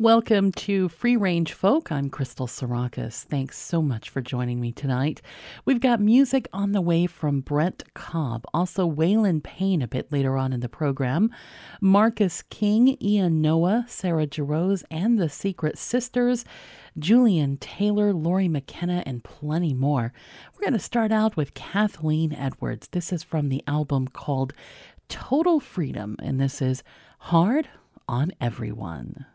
Welcome to Free Range Folk. I'm Crystal Sarakas. Thanks so much for joining me tonight. We've got music on the way from Brent Cobb, also Waylon Payne a bit later on in the program, Marcus King, Ian Noe, Sarah Jarosz, and the Secret Sisters, Julian Taylor, Lori McKenna, and plenty more. We're going to start out with Kathleen Edwards. This is from the album called Total Freedom, and this is Hard on Everyone.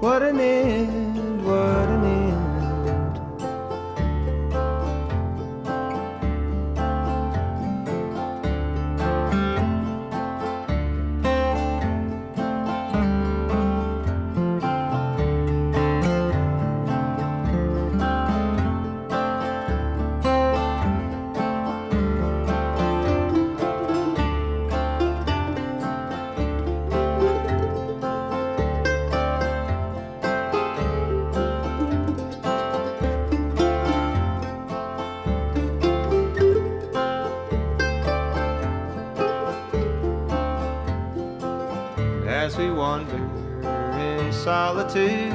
What an end. solitude.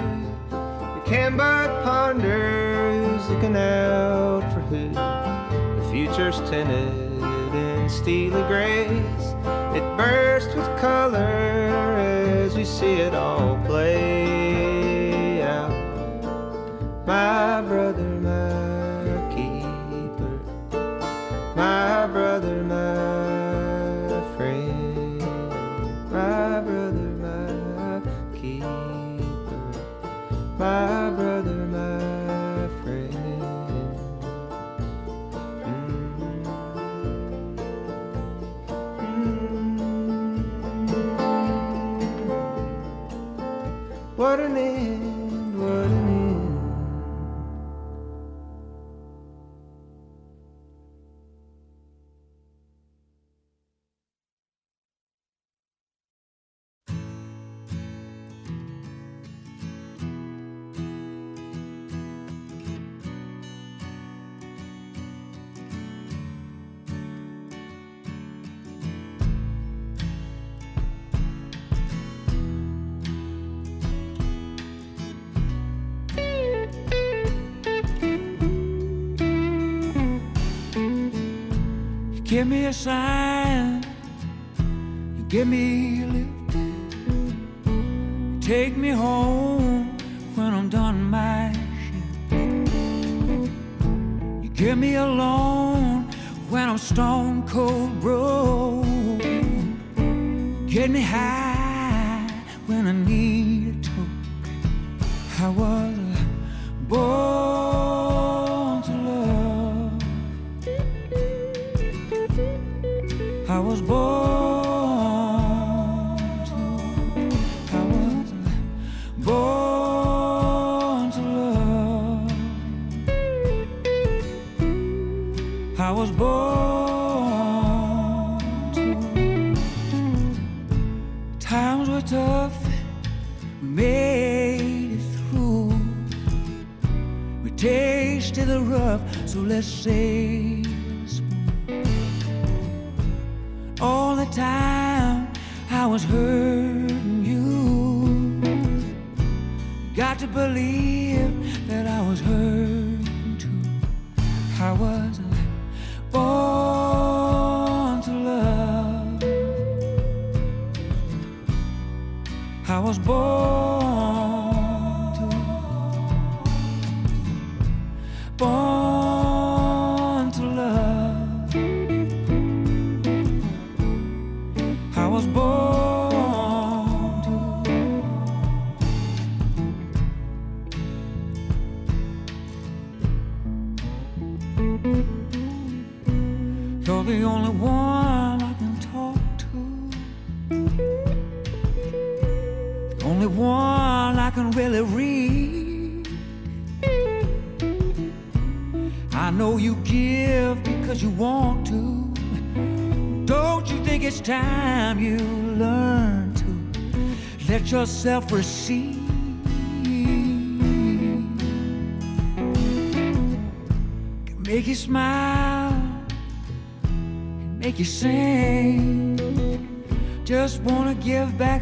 you can but ponder who's looking out for who. The future's tinted in steely grays. It bursts with color as we see it all play out. My brother. sign. You give me was born. Yourself receive? Can make you smile, can make you sing. Just wanna give back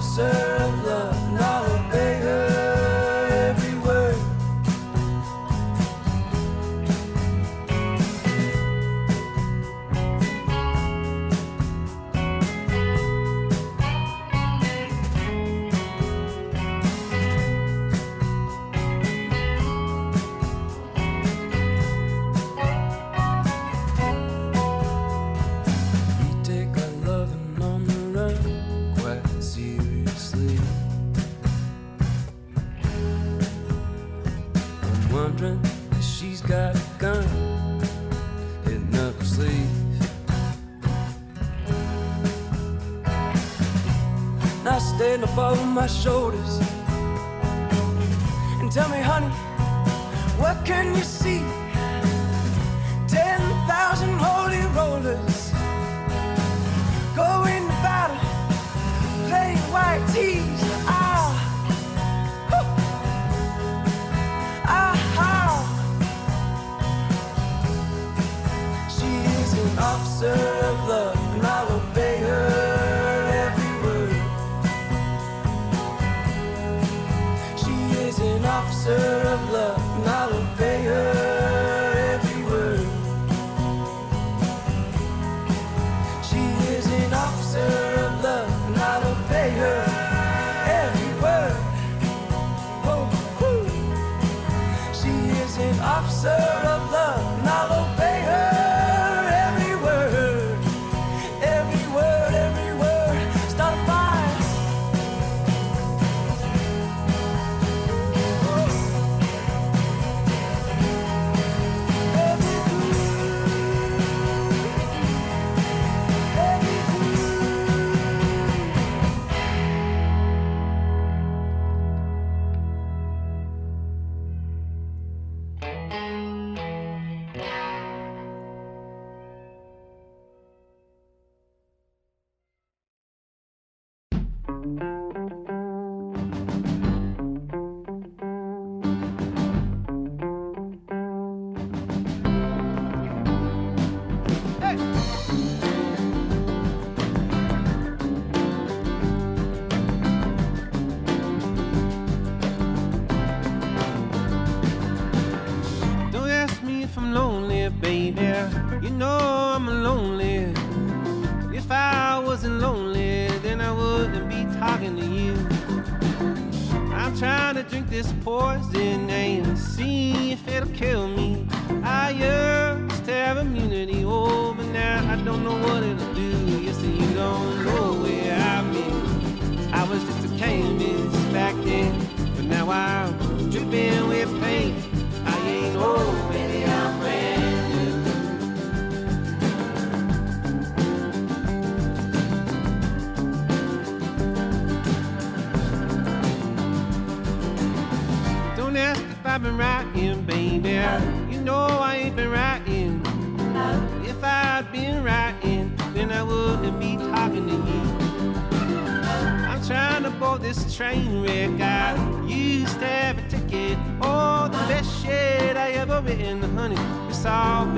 officer.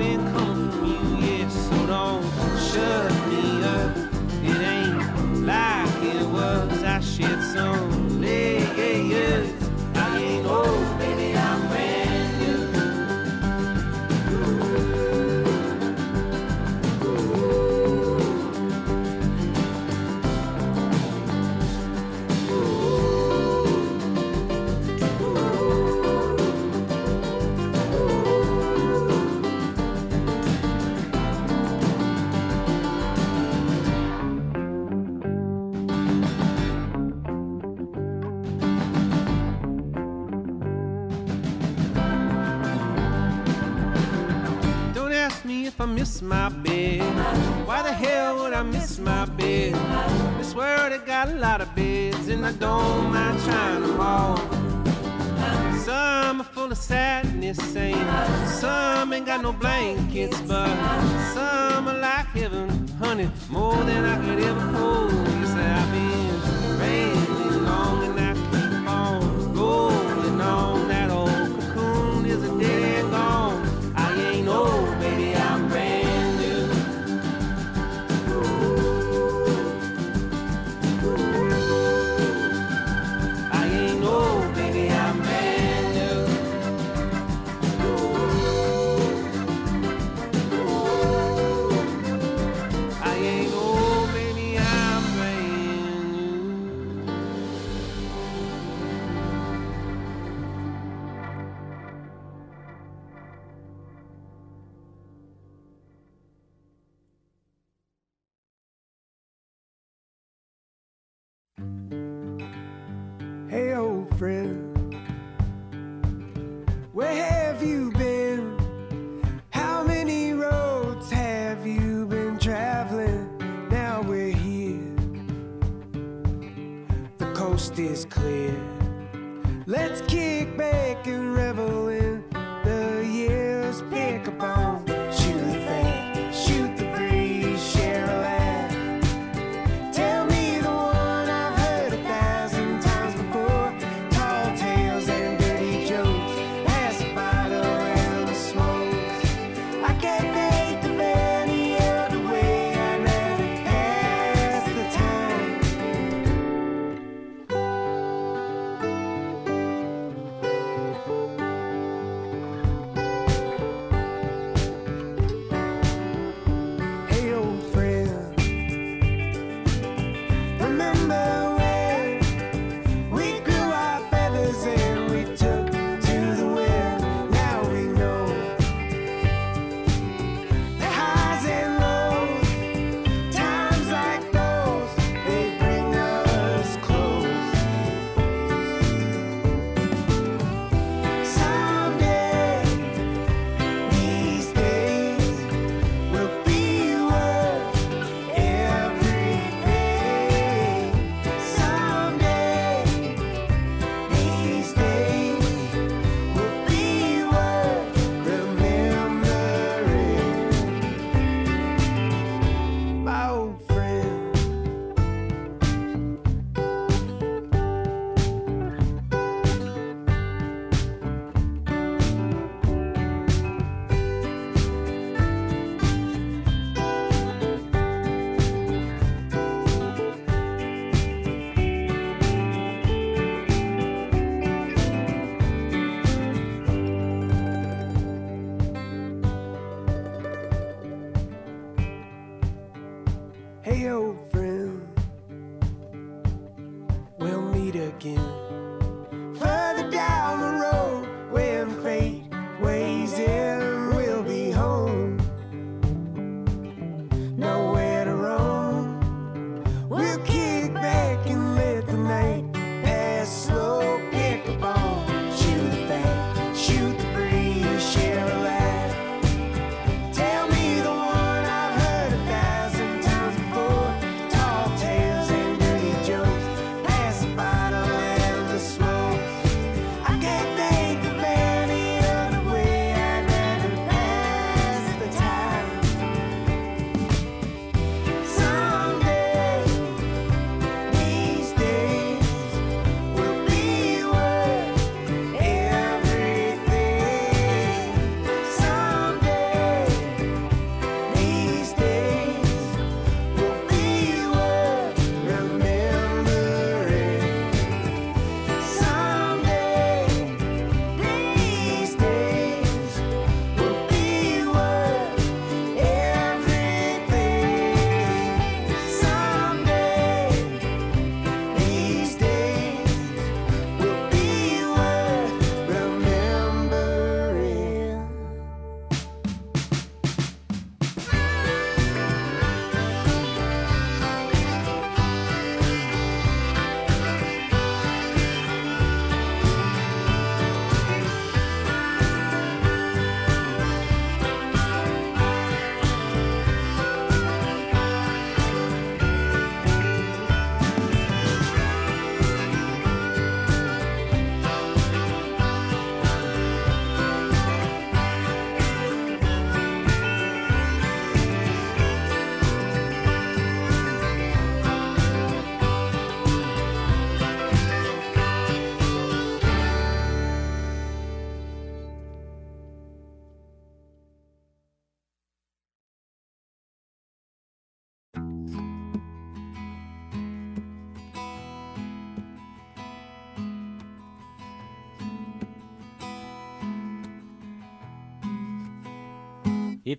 been from you, so don't shut me up. It ain't like it was. I shed some. I miss my bed? Why the hell would I miss my bed? This world, it got a lot of beds, and I don't mind trying them all. Some are full of sadness, some ain't got no blankets, but some are like heaven, honey, more than I could ever hold. You say I've been raining long and I keep on rolling on.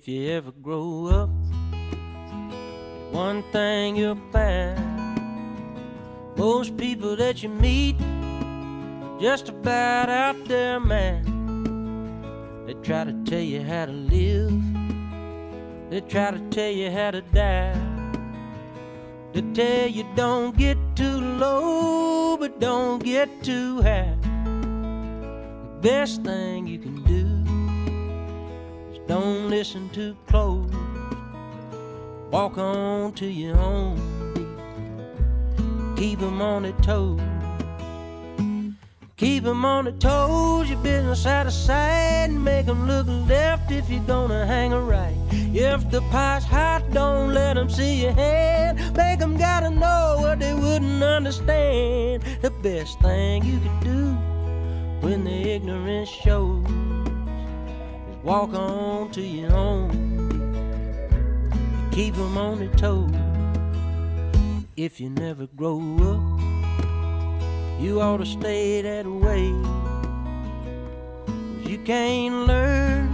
If you ever grow up, one thing you'll find most people that you meet are just about out there, man. They try to tell you how to live, they try to tell you how to die. They tell you don't get too low, but don't get too high. The best thing don't listen too close. Walk on to your own beat. Keep 'em on their toes. Keep 'em on their toes, your business out of sight. And make 'em look left if you're gonna hang a right. If the pie's hot, don't let 'em see your hand. Make 'em gotta know what they wouldn't understand. The best thing you could do when the ignorance shows walk on to your own. Keep 'em on their toes. If you never grow up, you ought to stay that way. you can't learn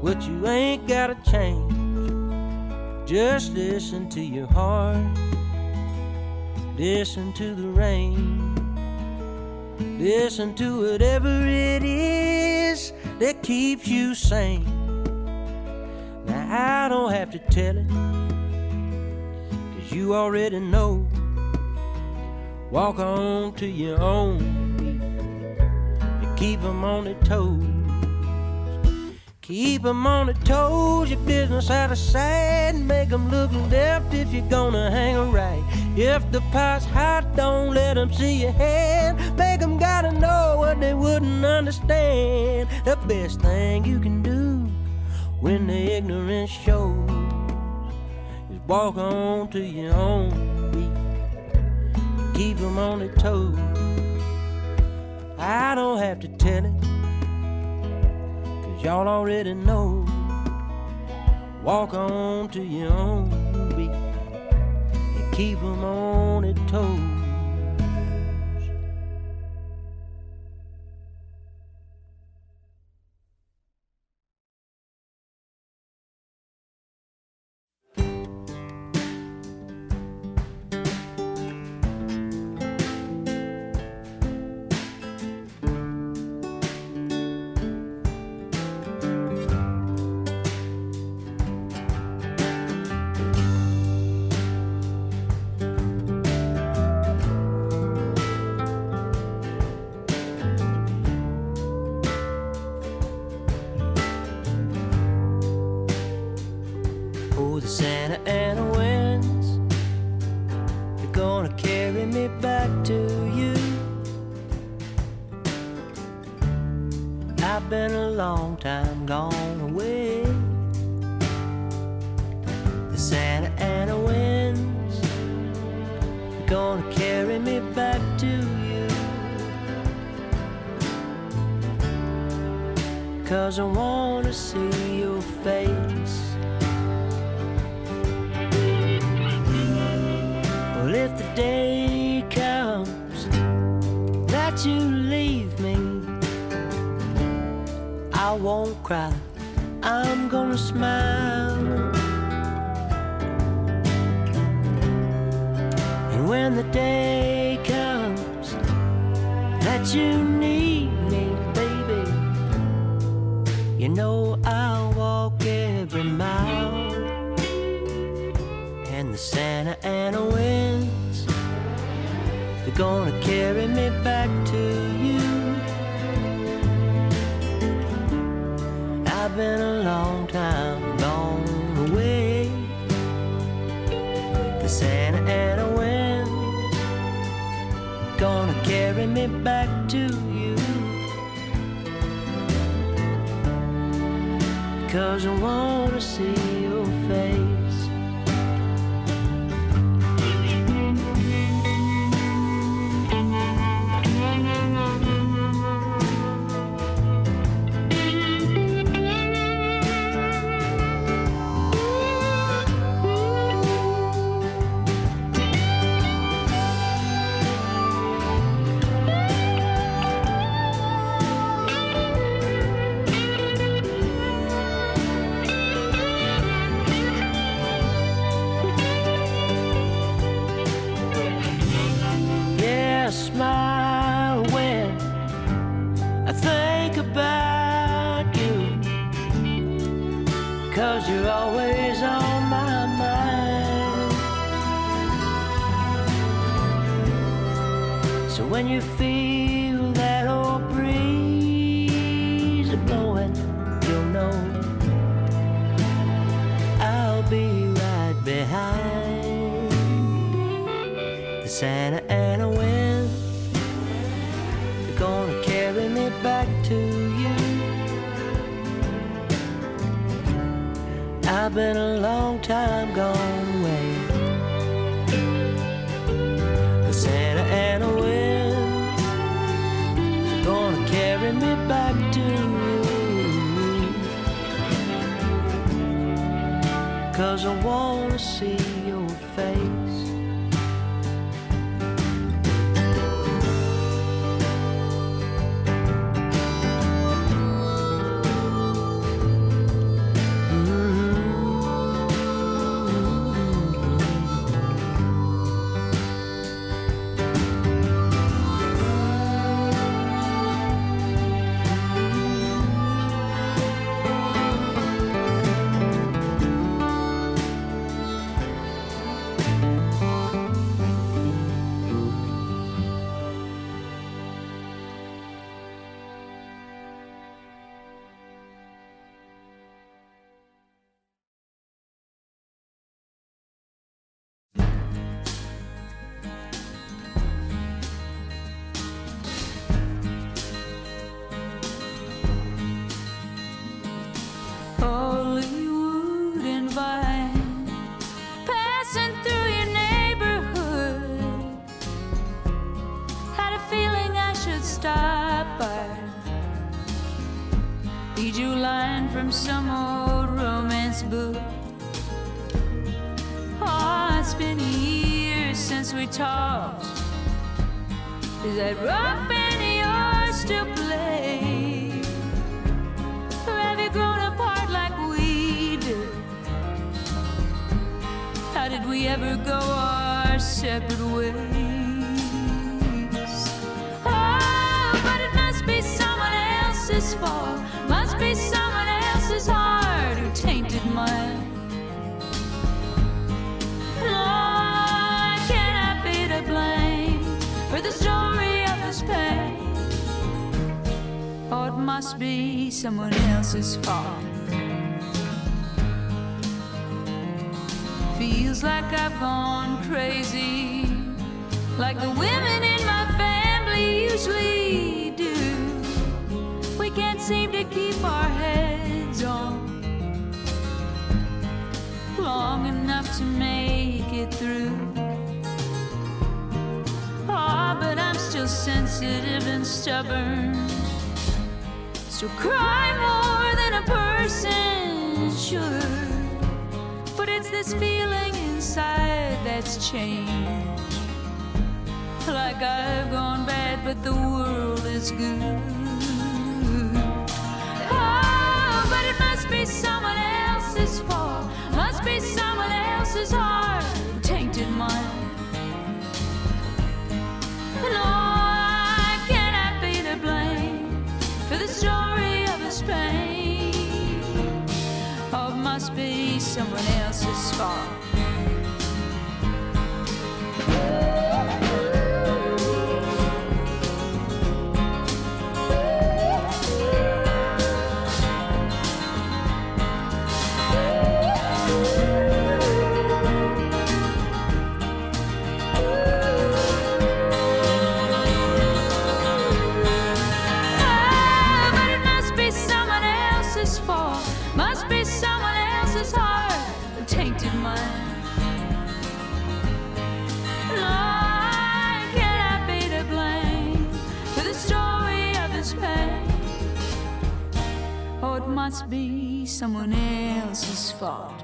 what you ain't gotta change. Just listen to your heart, listen to the rain, listen to whatever it is that keeps you sane. Now I don't have to tell it, cause you already know. Walk on to your own beat. You keep 'em on their toes. Keep 'em on their toes. Your business out of sight. Make 'em look left if you're gonna hang a right. If the pot's hot, don't let 'em see your hand. Make 'em gotta know what they wouldn't understand. The best thing you can do when the ignorance shows is walk on to your own beat keep 'em on their toes. I don't have to tell it, cause y'all already know. Walk on to your own keep 'em on their toes. sensitive and stubborn. So cry more than a person should. But it's this feeling inside that's changed. Like I've gone bad, but the world is good. Oh, but it must be someone else's fault. Must be someone else's heart, tainted mine. And all. story of his pain. Or must be someone else's fault. must be someone else's fault.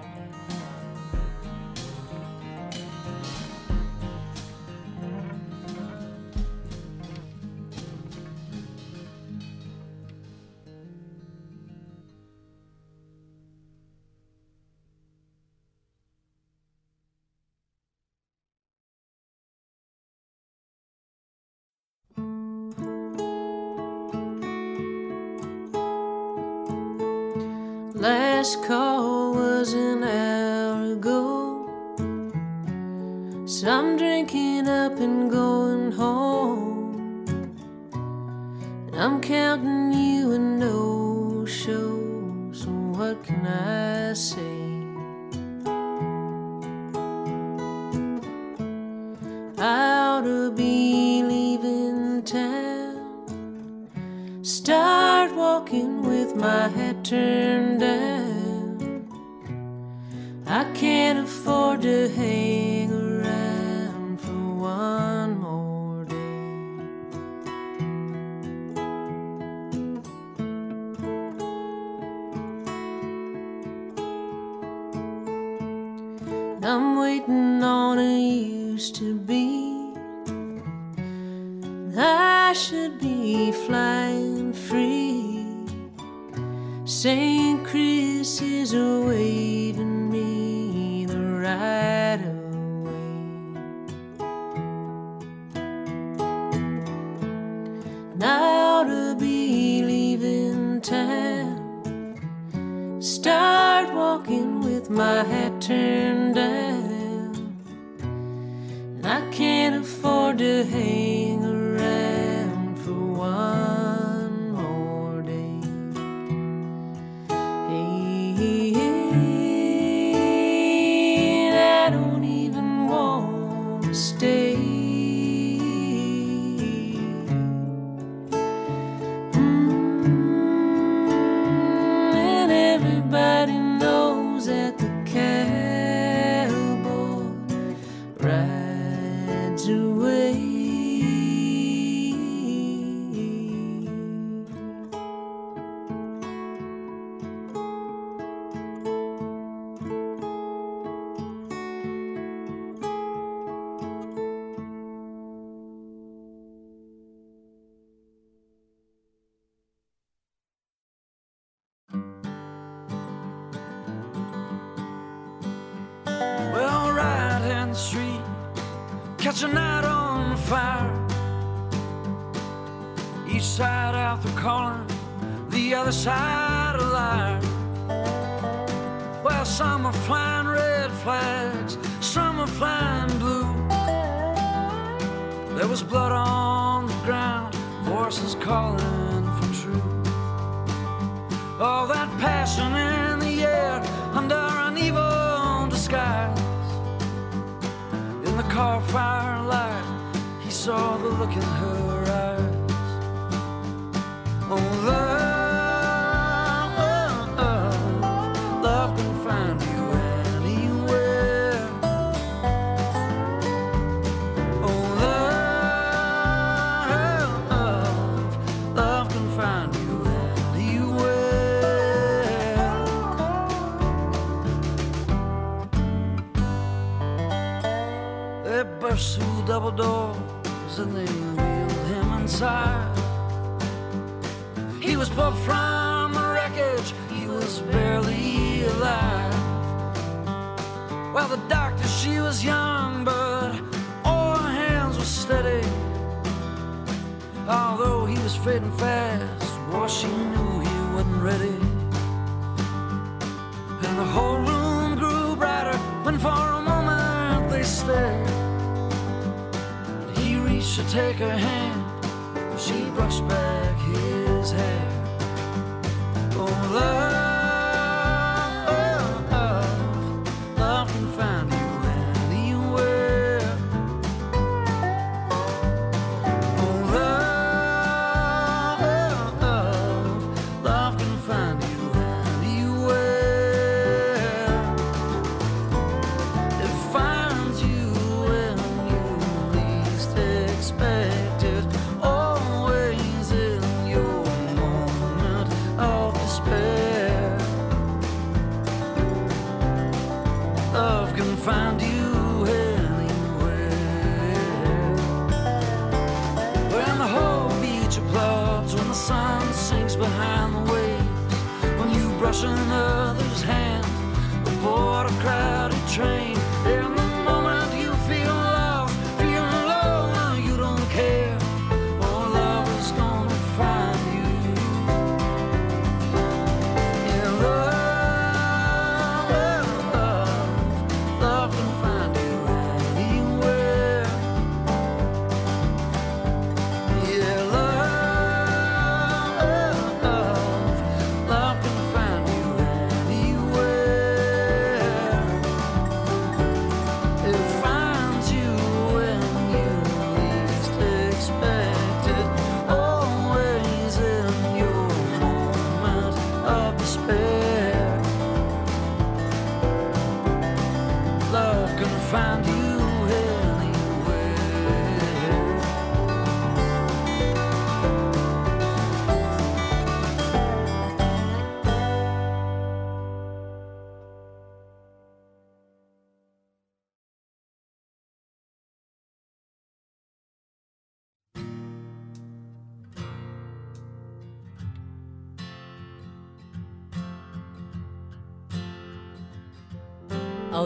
That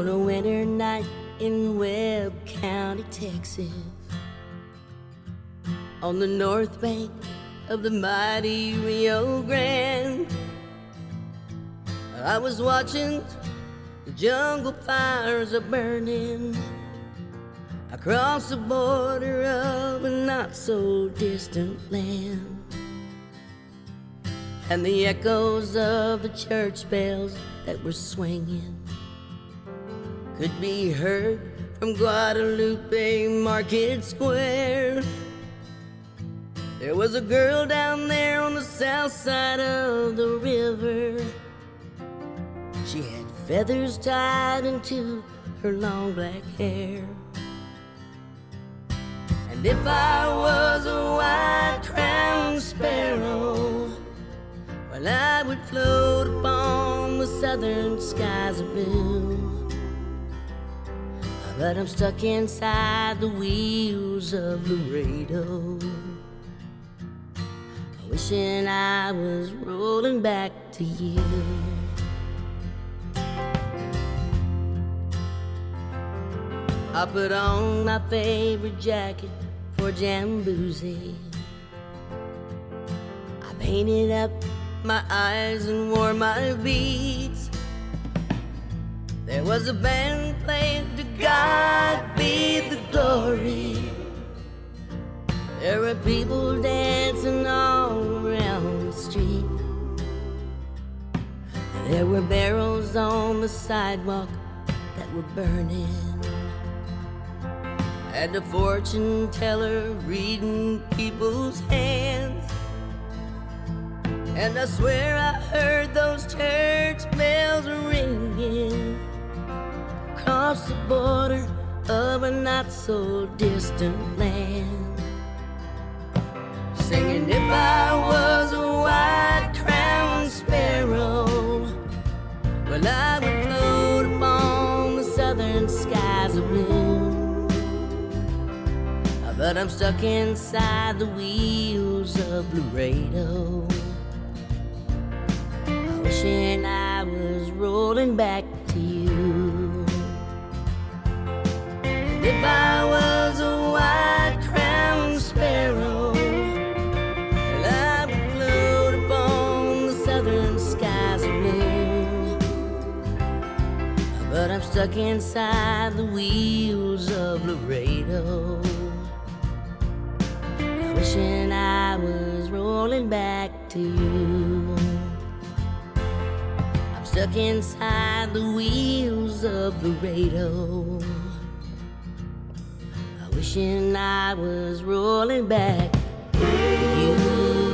on a winter night in Webb County, Texas, on the north bank of the mighty Rio Grande. I was watching the jungle fires are burning across the border of a not so distant land. And the echoes of the church bells that were swinging could be heard from Guadalupe Market Square. There was a girl down there on the south side of the river. She had feathers tied into her long black hair. And if I was a white crowned sparrow, well, I would float upon the southern skies of blue. But I'm stuck inside the wheels of Laredo. Wishing I was rolling back to you. I put on my favorite jacket for Jamboozie. I painted up my eyes and wore my beads. There was a band playing to God be the glory. There were people dancing all around the street. There were barrels on the sidewalk that were burning. And a fortune teller reading people's hands. And I swear I heard those church bells ringing across the border of a not so distant land. Singing, if I was a white crowned sparrow, well, I would float upon the southern skies of blue. But I'm stuck inside the wheels of Laredo. Wishing I was rolling back If I was a white crowned sparrow, I would float upon the southern skies of blue. But I'm stuck inside the wheels of Laredo. Wishing I was rolling back to you. I'm stuck inside the wheels of Laredo. Wishing I was rolling back you.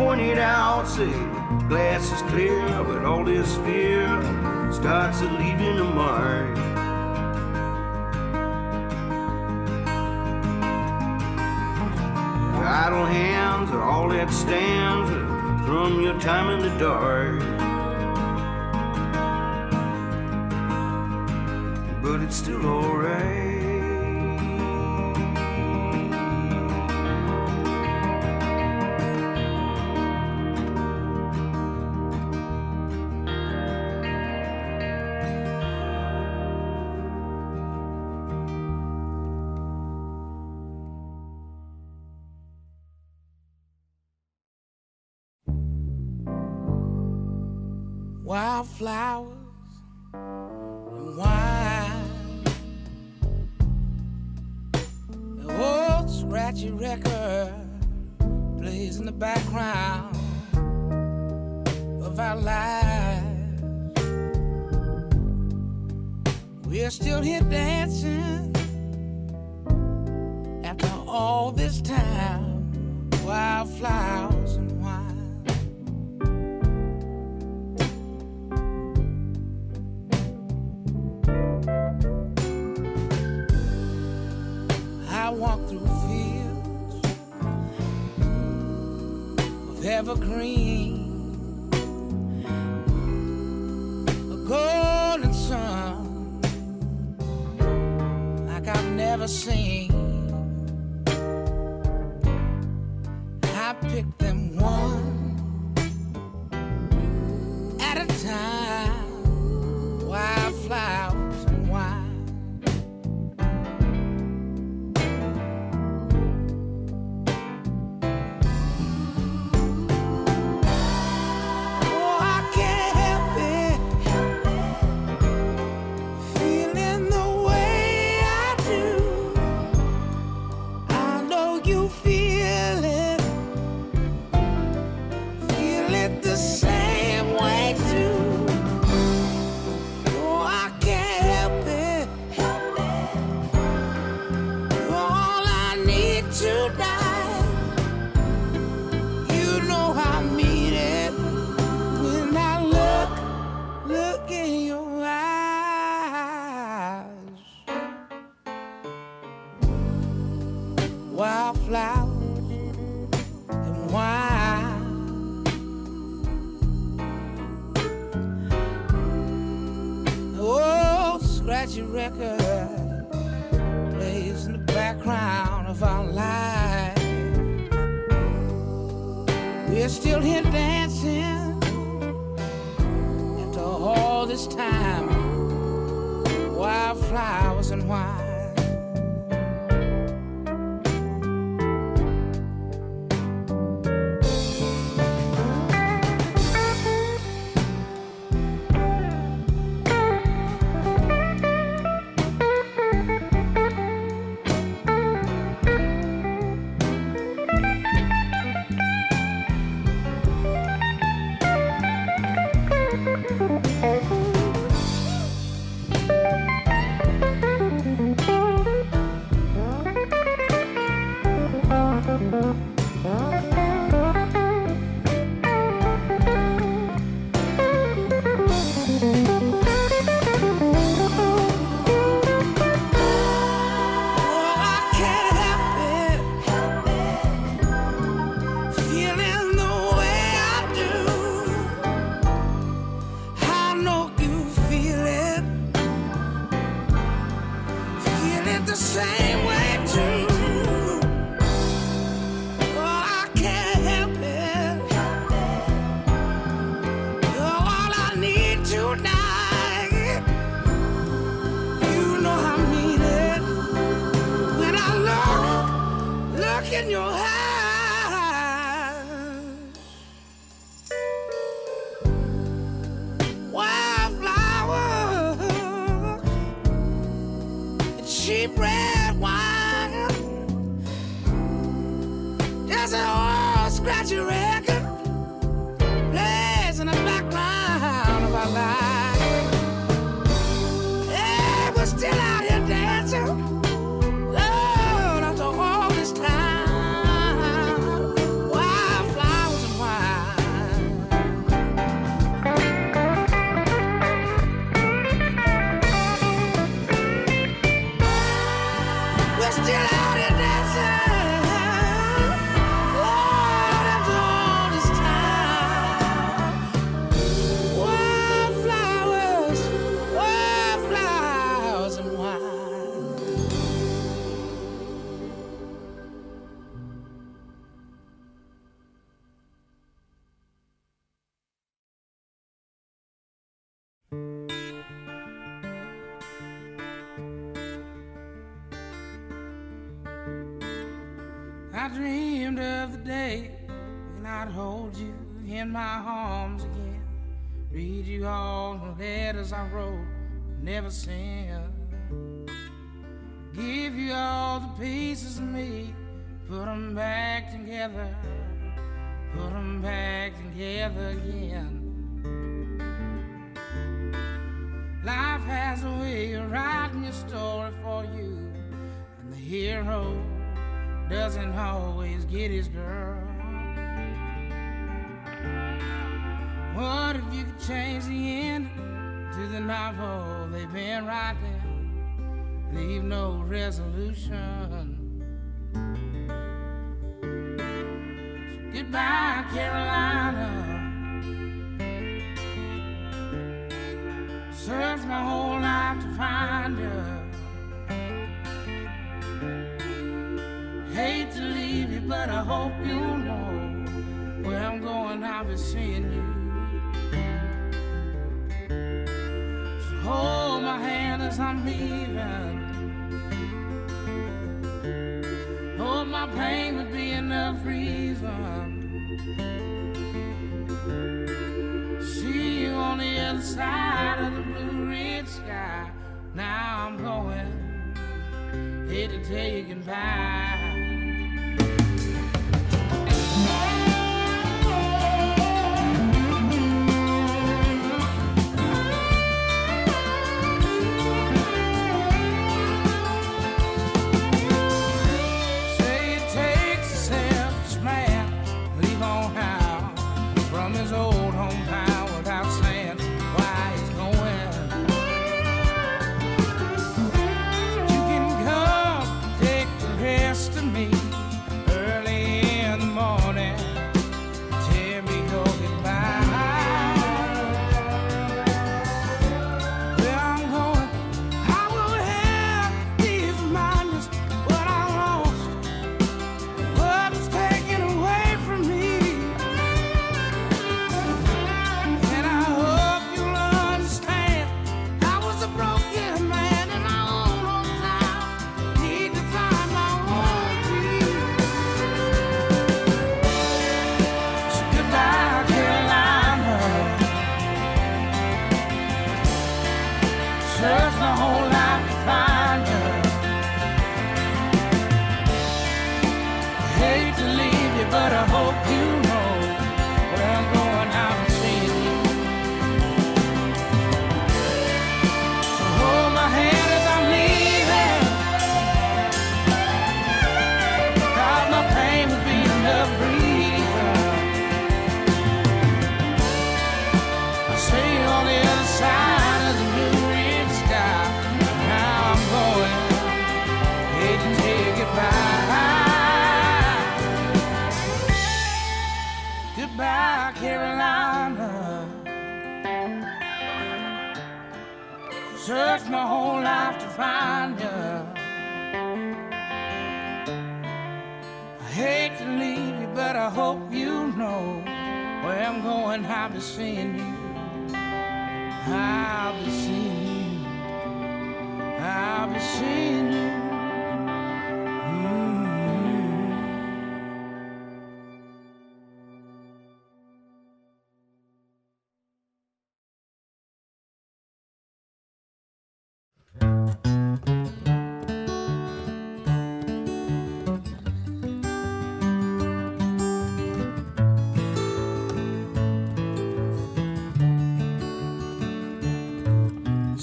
pointed out, say, glass is clear, but all this fear starts leaving a mark. Your idle hands are all that stands from your time in the dark. But it's still alright. Oh, oh, innocent. Washington. So goodbye, Carolina. Searched my whole life to find you. Hate to leave you, but I hope you know where I'm going. I'll be seeing you. So hold my hand as I'm leaving. my pain would be enough reason. See you on the other side of the blue red sky. Now I'm going here to tell you goodbye.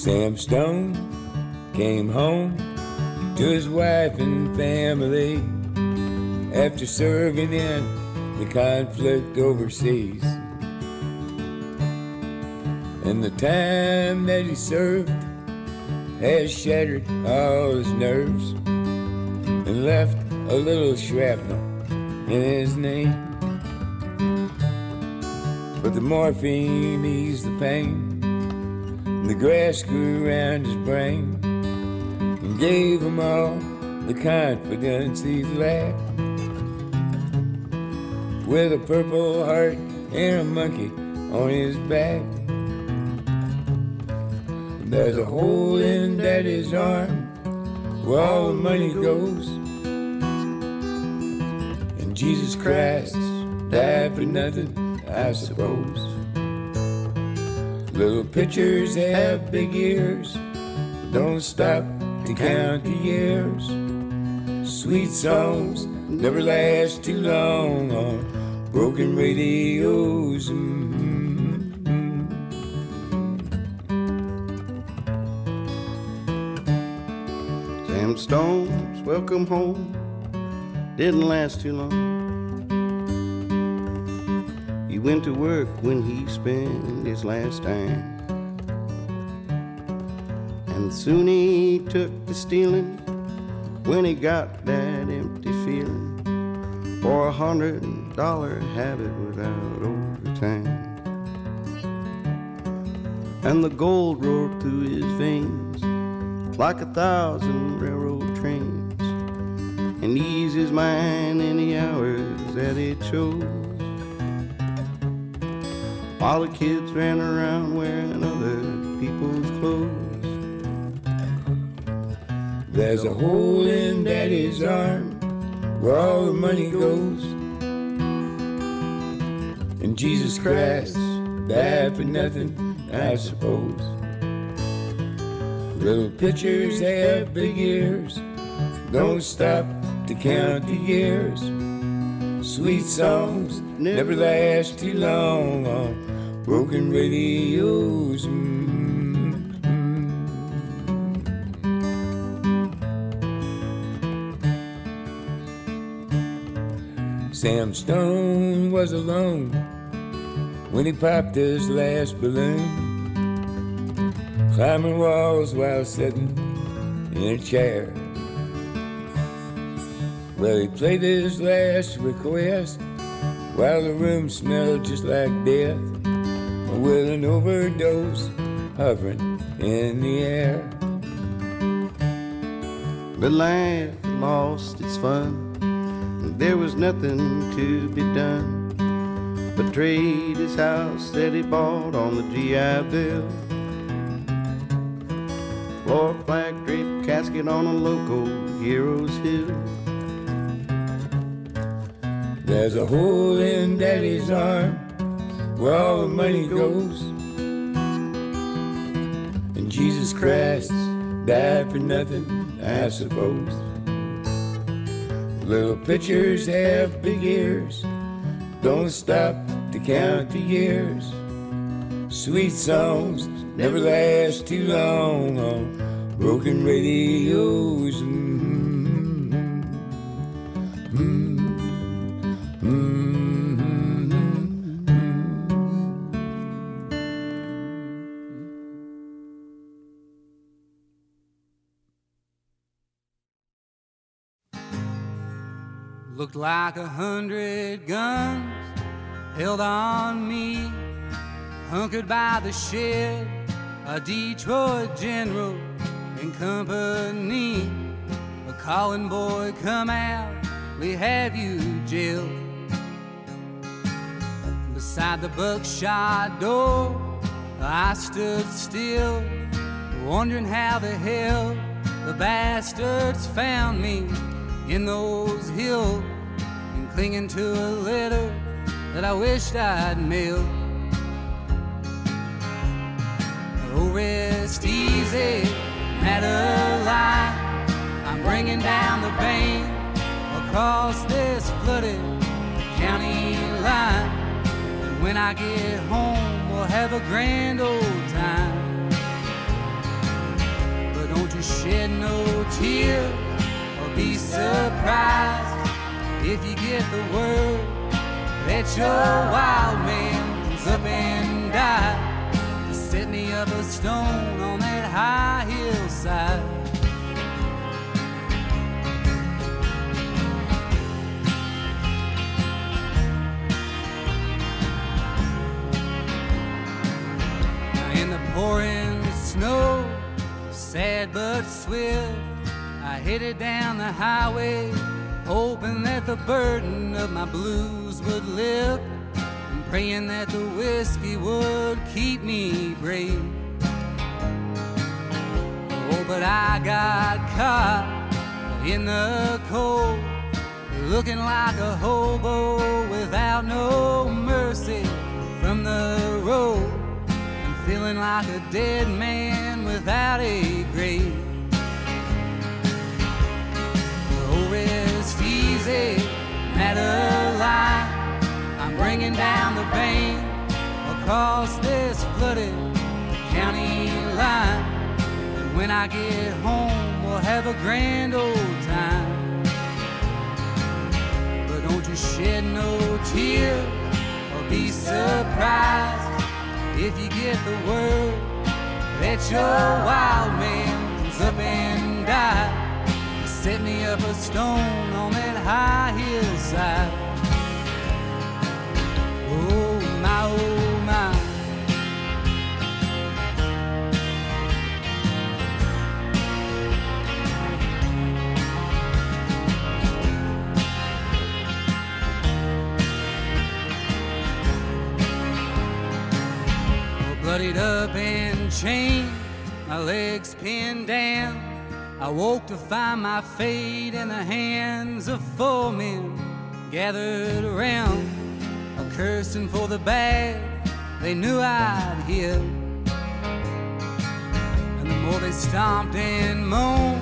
Sam Stone came home to his wife and family after serving in the conflict overseas. And the time that he served has shattered all his nerves and left a little shrapnel in his name. But the morphine eased the pain the grass grew around his brain and gave him all the confidence he lacked. With a purple heart and a monkey on his back. There's a hole in daddy's arm where all the money goes. And Jesus Christ died for nothing, I suppose. Little pitchers have big ears. Don't stop to count the years. Sweet songs never last too long on broken radios. Mm-hmm. Sam Stone's welcome home didn't last too long. Went to work when he spent his last dime. And soon he took to stealing when he got that empty feeling for a hundred dollar habit without overtime. And the gold roared through his veins like a thousand railroad trains and eased his mind in the hours that he chose while the kids ran around wearing other people's clothes. There's a hole in daddy's arm where all the money goes. And Jesus Christ died for nothing, I suppose. Little pitchers have big ears, don't stop to count the years. Sweet songs never last too long on broken radios. Mm, mm. Sam Stone was alone when he popped his last balloon, climbing walls while sitting in a chair. Well, he played his last request while the room smelled just like death with an overdose hovering in the air. But life lost its fun. There was nothing to be done but trade his house that he bought on the GI Bill. Floor flag draped casket on a local hero's hill. There's a hole in daddy's arm where all the money goes. And Jesus Christ died for nothing, I suppose. Little pitchers have big ears, don't stop to count the years. Sweet songs never last too long on broken radios. Like a hundred guns held on me, hunkered by the shed, a Detroit general in company. A calling boy, come out, we have you jailed. Beside the buckshot door, I stood still, wondering how the hell the bastards found me in those hills and clinging to a letter that I wished I'd mailed. Oh, rest easy, Madeline. I'm bringing down the bank across this flooded county line. And when I get home, we'll have a grand old time. But don't you shed no tears or be surprised if you get the word that your wild man's up and died. Set me up a stone on that high hillside. in the pouring snow, sad but swift. I headed down the highway, hoping that the burden of my blues would lift, and praying that the whiskey would keep me brave. Oh, but I got caught in the cold, looking like a hobo without no mercy from the road and feeling like a dead man without a grave. Easy, Madeline. I'm bringing down the bank across this flooded county line. And when I get home, we'll have a grand old time. But don't you shed no tears or be surprised if you get the word that your wild man's up and died. Set me up a stone on that high hillside. Oh my, oh my. bloodied up and chained, my legs pinned down. I woke to find my fate in the hands of four men gathered around, a cursing for the bad they knew I'd hear. And the more they stomped and moaned,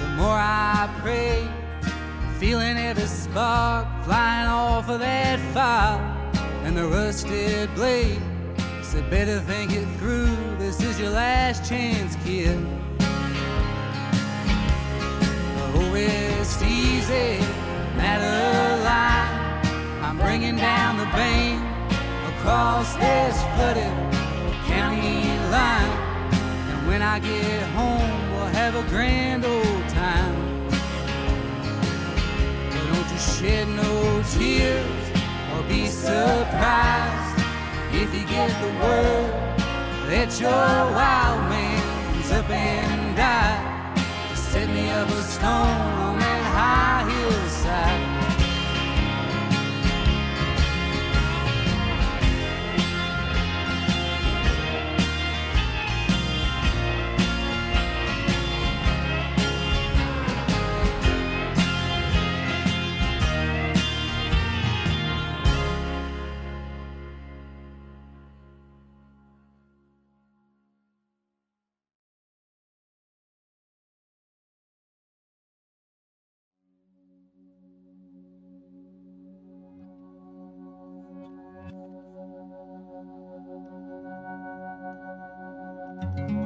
the more I prayed, feeling every spark flying off of that fire and the rusted blade said, better think it through. This is your last chance, kid. Rest easy, Madeline. I'm bringing down the bank across this flooded county line. And when I get home, we'll have a grand old time. But don't you shed no tears or be surprised if you get the word that your wild man's up and died. Set me up a stone on that high hillside. Johnny's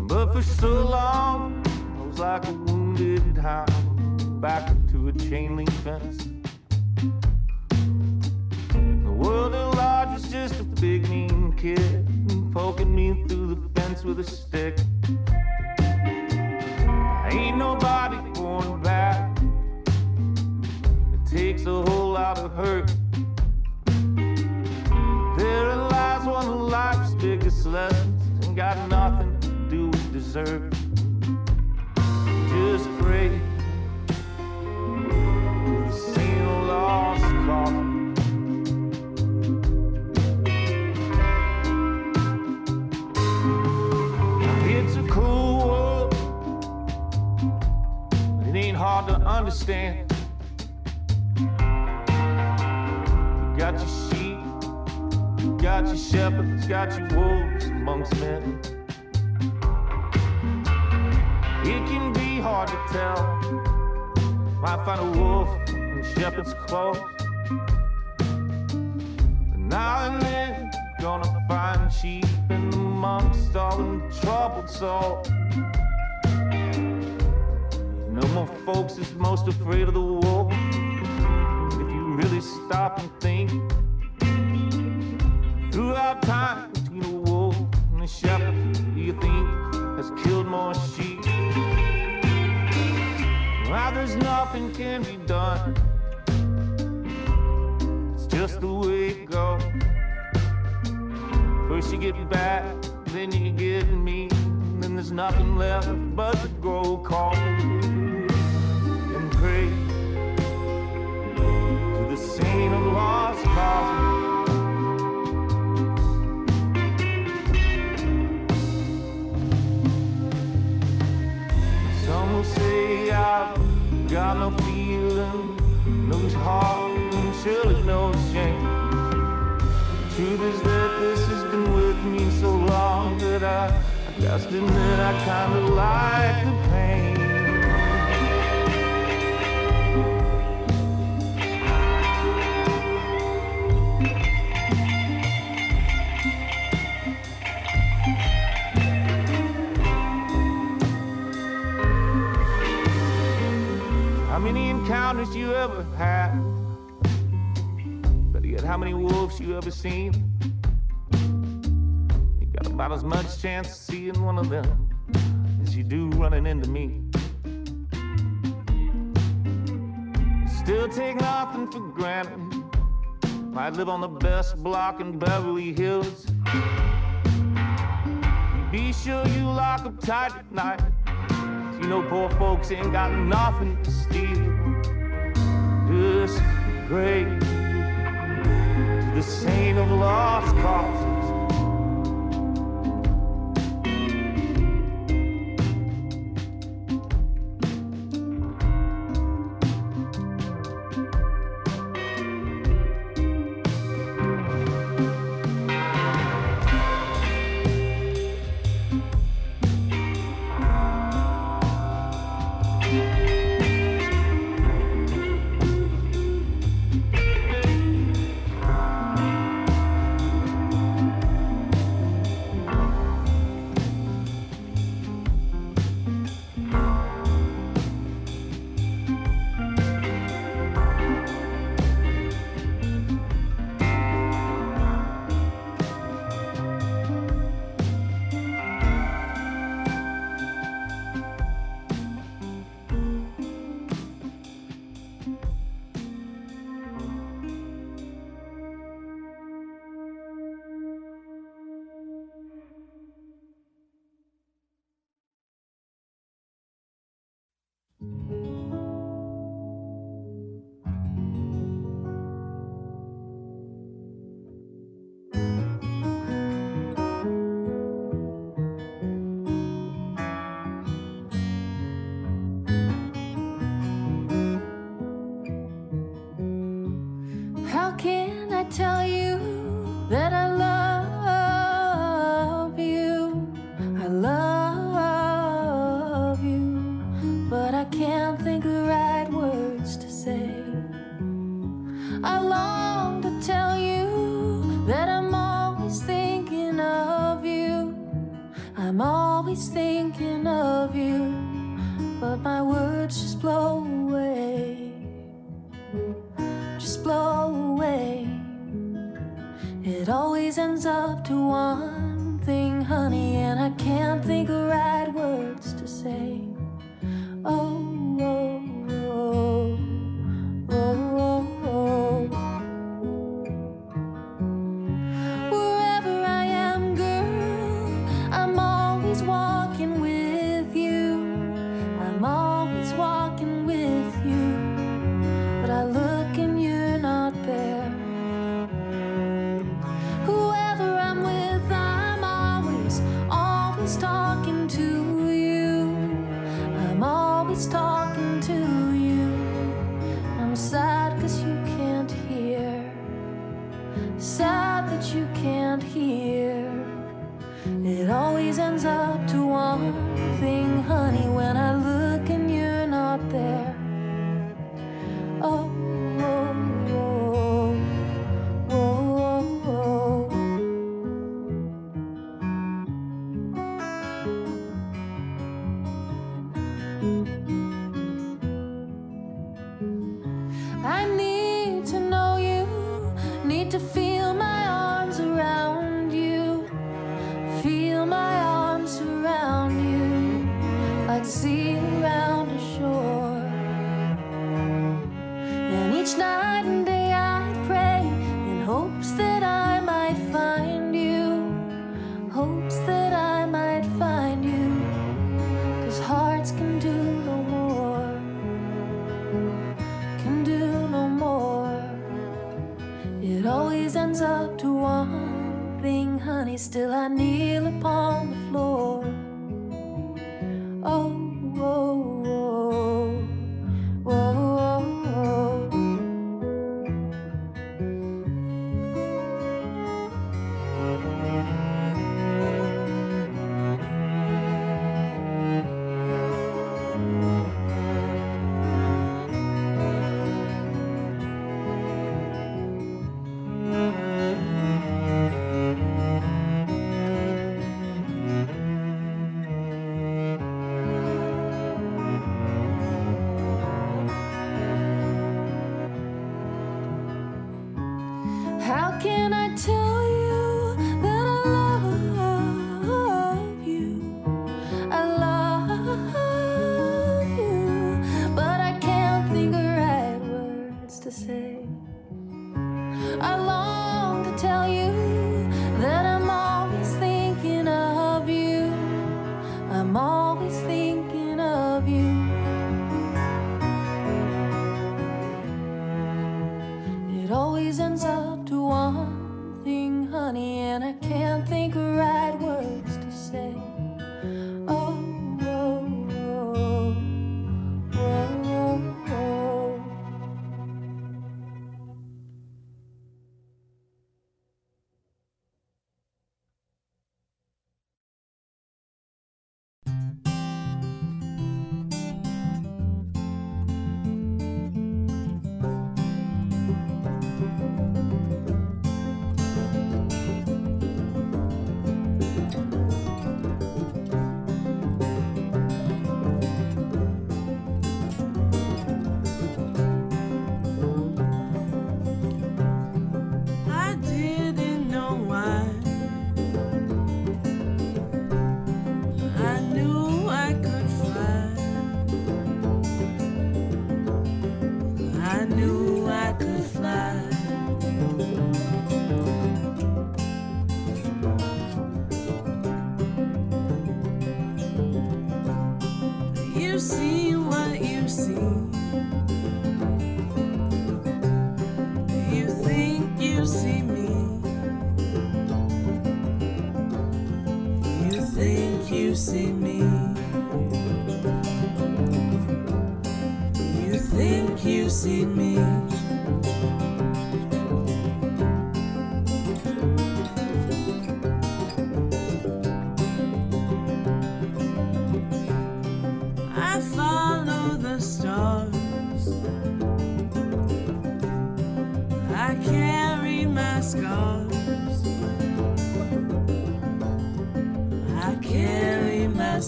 But for so long, I was like a wounded hound back to a chain link fence. The world at large was just a big mean kid poking me through the fence with a stick. Ain't nobody born bad. It takes a whole lot of hurt. Desert. Just pray. The same lost cause. It's a cool world, it ain't hard to understand. You got your sheep, you got your shepherds, got your wolves amongst men. Hard to tell. Might find a wolf in shepherd's clothes. But now and then, gonna find sheep in amongst all them troubled souls. No more folks is most afraid of the wolf. If you really stop and think, throughout time between a wolf and a shepherd, do you think has killed more sheep? Well, there's nothing can be done. It's just the way it goes. First you get back, then you get me. Then there's nothing left but to grow cold and pray to the saint of lost causes. Some will say I've got no feeling, no heart, and surely no shame. Truth is that this has been with me so long that I, I just admit I kinda like the pain. Ever seen? You got about as much chance of seeing one of them as you do running into me. Still take nothing for granted. Might live on the best block in Beverly Hills. Be sure you lock up tight at night. You know poor folks ain't got nothing to steal. Just to the saint of lost causes.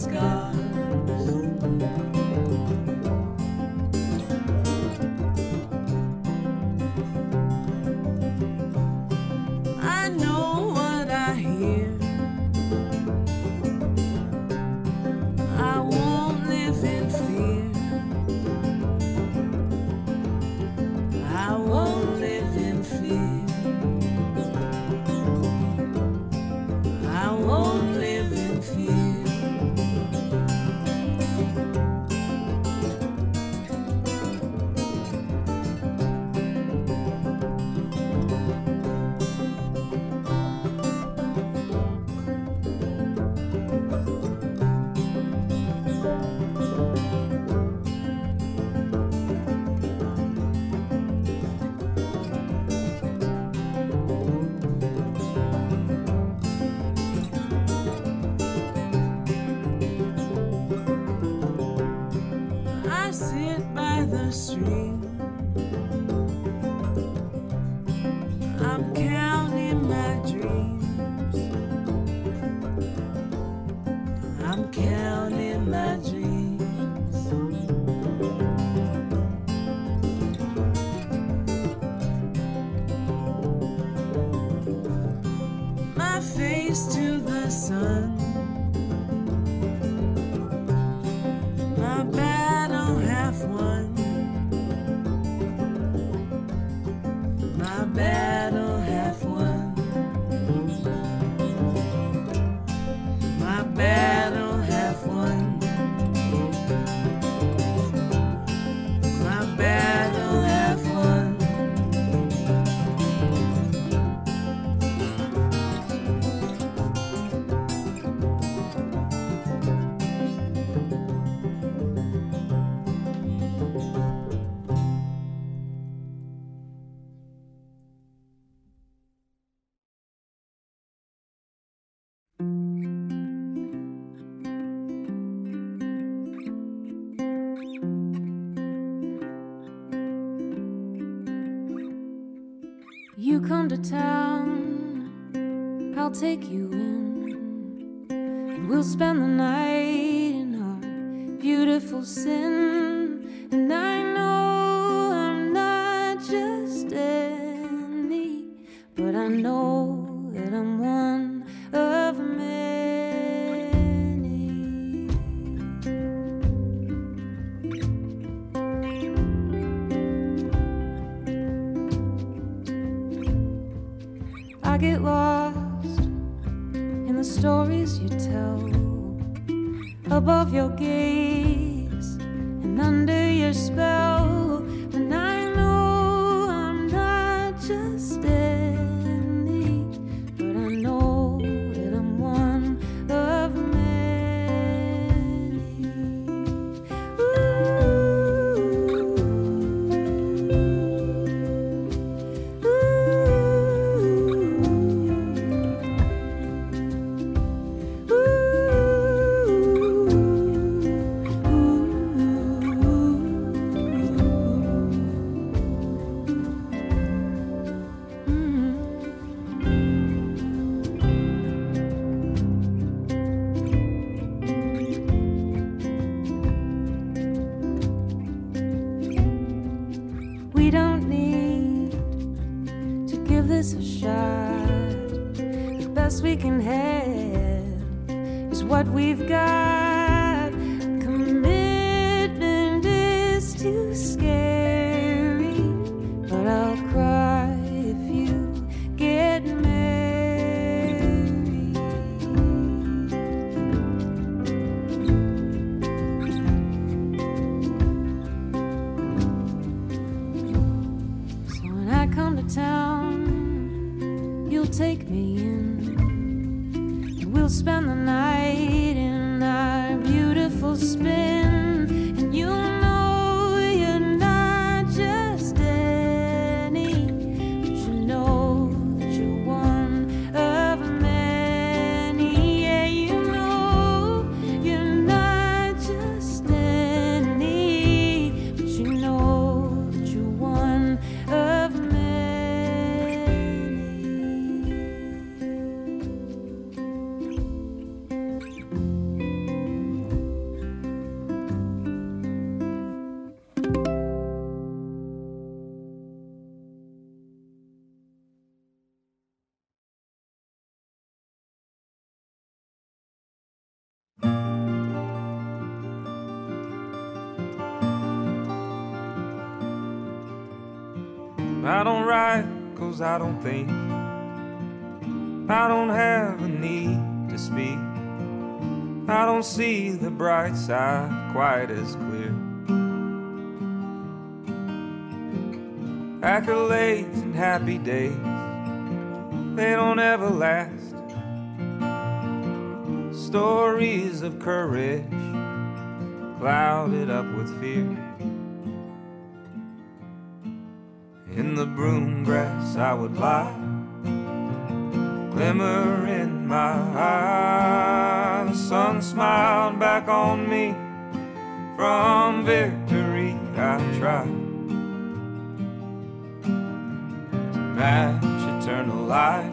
Scars. I don't think. I don't have a need to speak. I don't see the bright side quite as clear. Accolades and happy days, they don't ever last. Stories of courage clouded up with fear. Broom grass I would lie, glimmer in my eye. The sun smiled back on me from victory. I tried to match eternal light.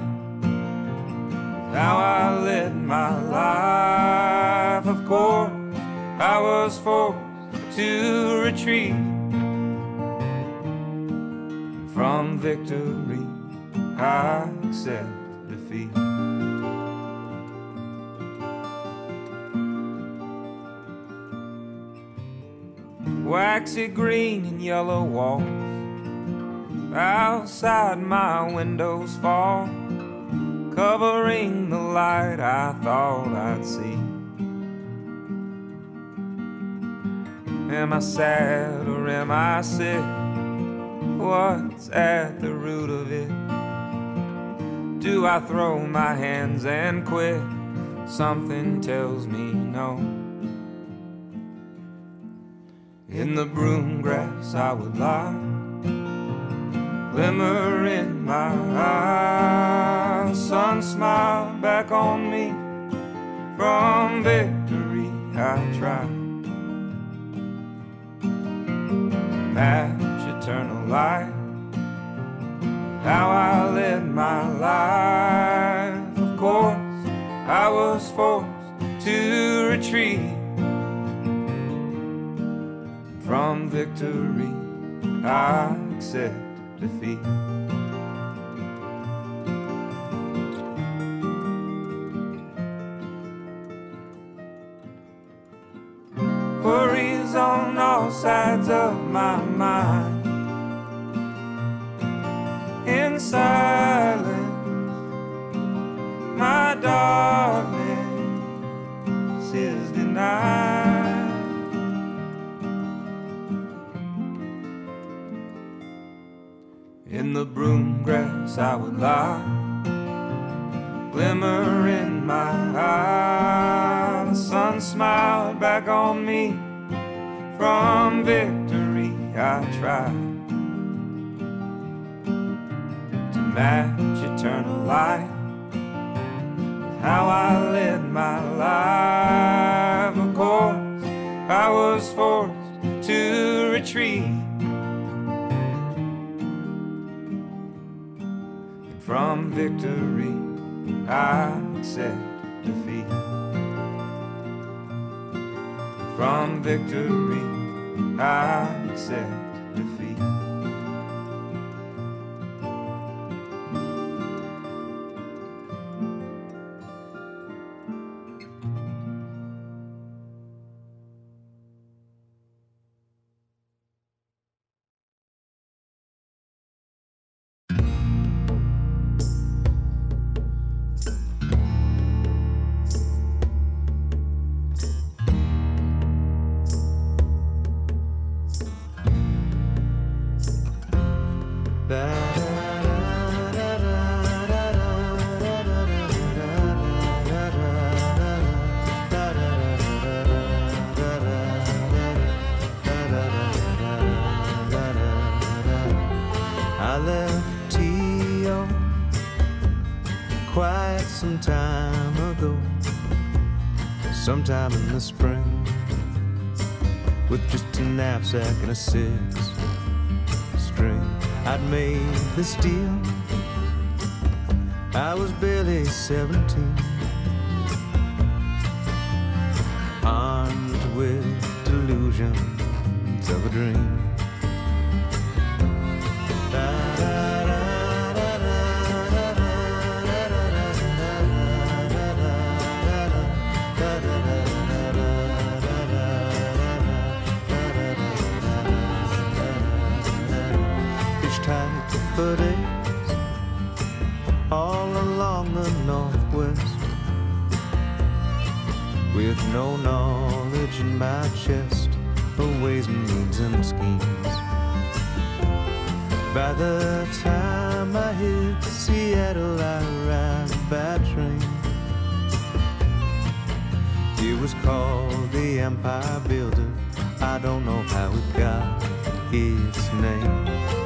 How I led my life, of course, I was forced to retreat victory. I accept defeat. Waxy green and yellow walls outside my windows fall, covering the light I thought I'd see. Am I sad or am I sick? What's at the root of it? Do I throw my hands and quit? Something tells me no. In the broom grass I would lie, glimmer in my eye. Sun smiled back on me from victory. I tried to light. How I led my life, of course, I was forced to retreat from victory. I accept defeat. Worries on all sides of my mind. In silence, my darkness is denied. In the broom grass I would lie, glimmer in my eye. The sun smiled back on me from victory. I tried match eternal light. How I led my life, of course, I was forced to retreat. and From victory, I accept defeat. From victory, I accept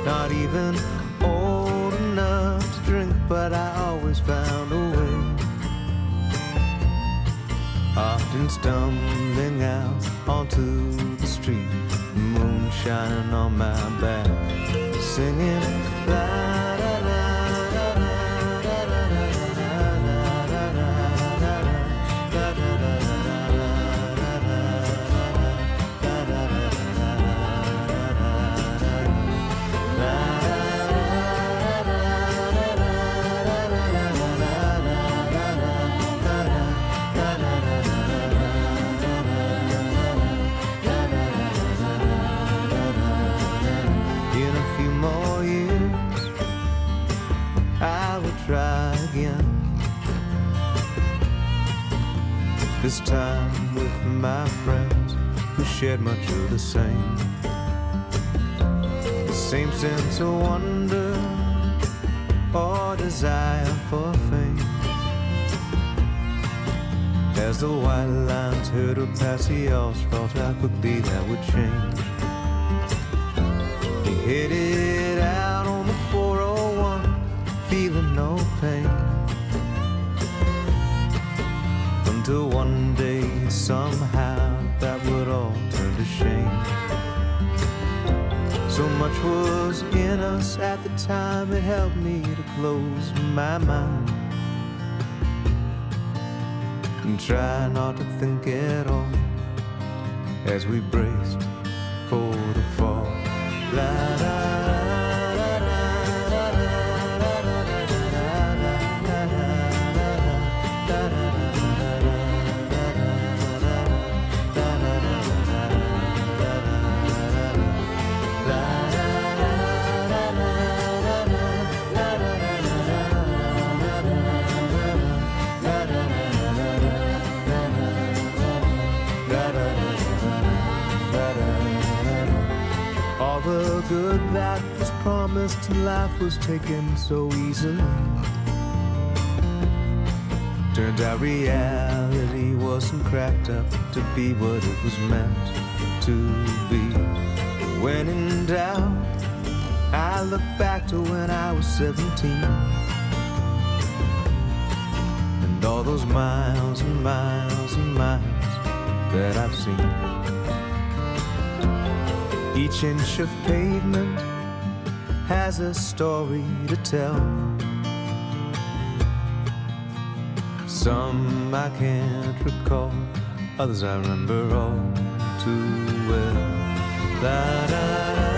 Not even old enough to drink, but I always found a way. Often stumbling out onto the street, moon shining on my back, singing la This time with my friends who shared much of the same. The same sense of wonder or desire for fame. As the white lines hurtled past the asphalt, how quickly that would change. He headed somehow, that would all turn to shame. So much was in us at the time, it helped me to close my mind. And try not to think at all as we braced for the fall. La good that was promised life was taken so easily. Turned out reality wasn't cracked up to be what it was meant to be. When in doubt, I look back to when I was 17. And all those miles and miles and miles that I've seen. Each inch of pavement has a story to tell. Some I can't recall, others I remember all too well. La, da, da,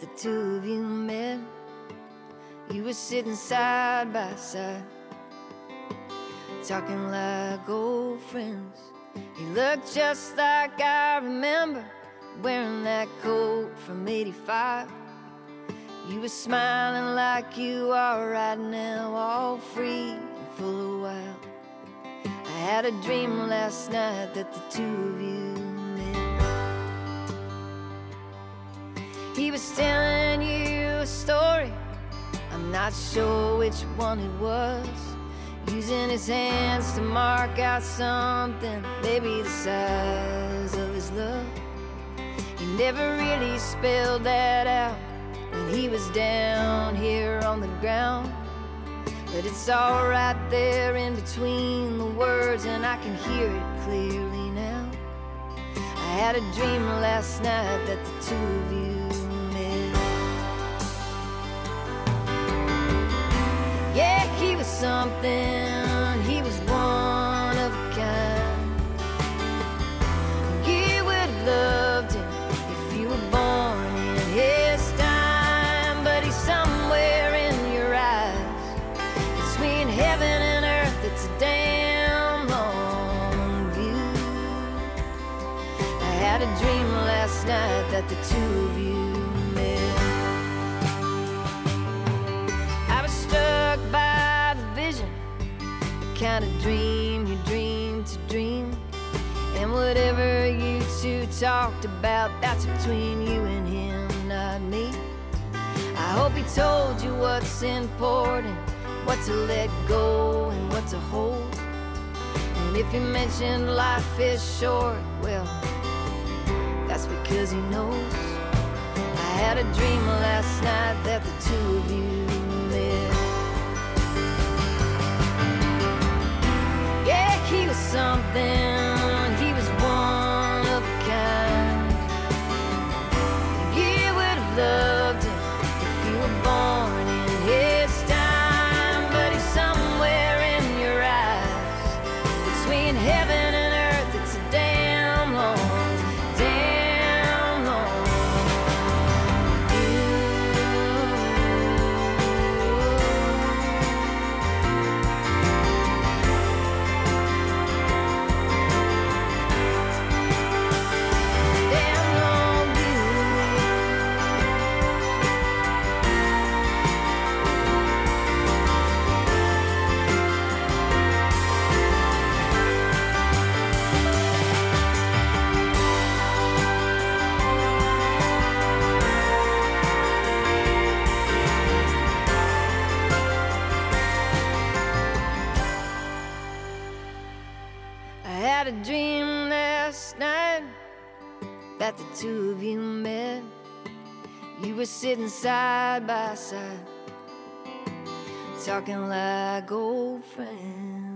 the two of you met. You were sitting side by side, talking like old friends. You looked just like I remember wearing that coat from 85. You were smiling like you are right now, all free and full of wild. I had a dream last night that the two of you He was telling you a story. I'm not sure which one it was. Using his hands to mark out something, maybe the size of his love. He never really spelled that out when he was down here on the ground. But it's all right there in between the words, and I can hear it clearly now. I had a dream last night that the two of you Yeah, he was something, he was one of a kind. You would have loved him if you were born in his time, but he's somewhere in your eyes. Between heaven and earth, it's a damn long view. I had a dream last night that the two of you struck by the vision, the kind of dream you dream to dream. And whatever you two talked about, that's between you and him, not me. I hope he told you what's important, what to let go and what to hold. And if you mentioned life is short, well, that's because he knows. I had a dream last night that the two of you met. Yeah, he was something. I had a dream last night that the two of you met. You were sitting side by side, talking like old friends.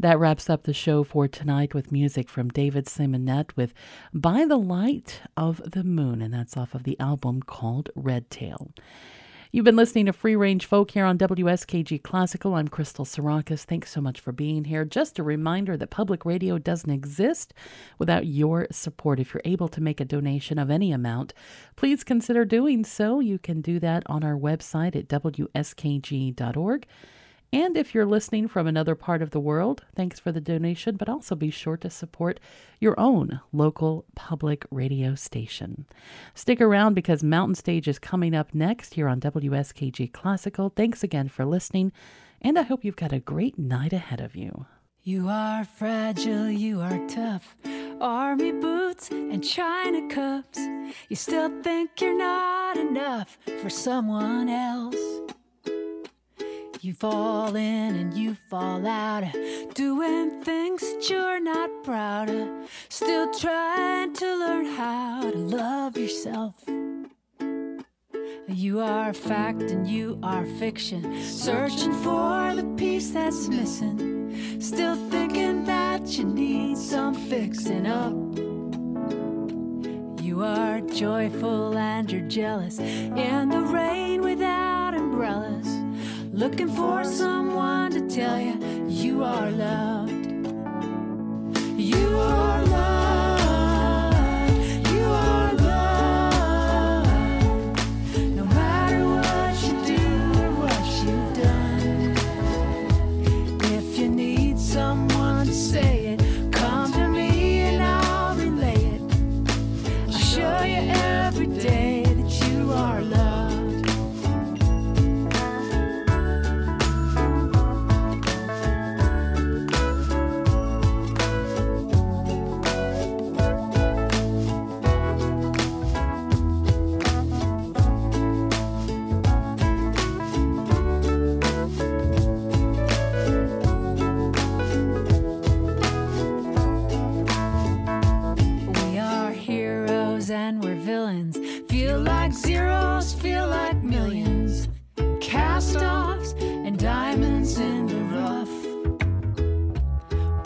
That wraps up the show for tonight with music from David Simonett with By the Light of the Moon, and that's off of the album called Red Tail. You've been listening to Free Range Folk here on WSKG Classical. I'm Crystal Sarakas. Thanks so much for being here. Just a reminder that public radio doesn't exist without your support. If you're able to make a donation of any amount, please consider doing so. You can do that on our website at WSKG.org. And if you're listening from another part of the world, thanks for the donation, but also be sure to support your own local public radio station. Stick around because Mountain Stage is coming up next here on WSKG Classical. Thanks again for listening, and I hope you've got a great night ahead of you. You are fragile, you are tough. Army boots and china cups. You still think you're not enough for someone else. You fall in and you fall out, doing things that you're not proud of. Still trying to learn how to love yourself. You are fact and you are fiction, searching for the piece that's missing. Still thinking that you need some fixing up. You are joyful and you're jealous in the rain without umbrellas looking for someone to tell you you are loved. You are loved. we're villains. Feel like zeros, feel like millions. Cast offs and diamonds in the rough.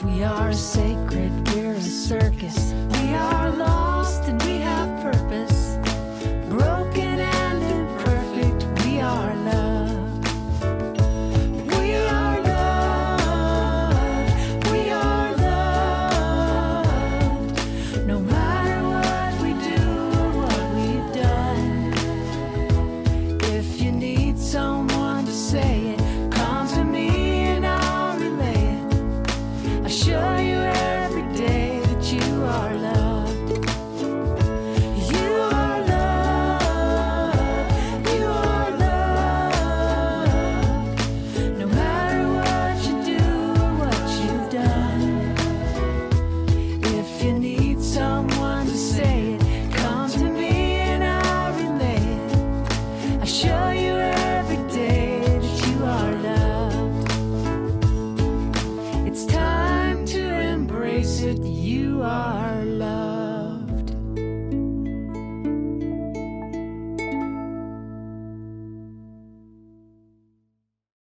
We are sacred, we're a circus, we are lost.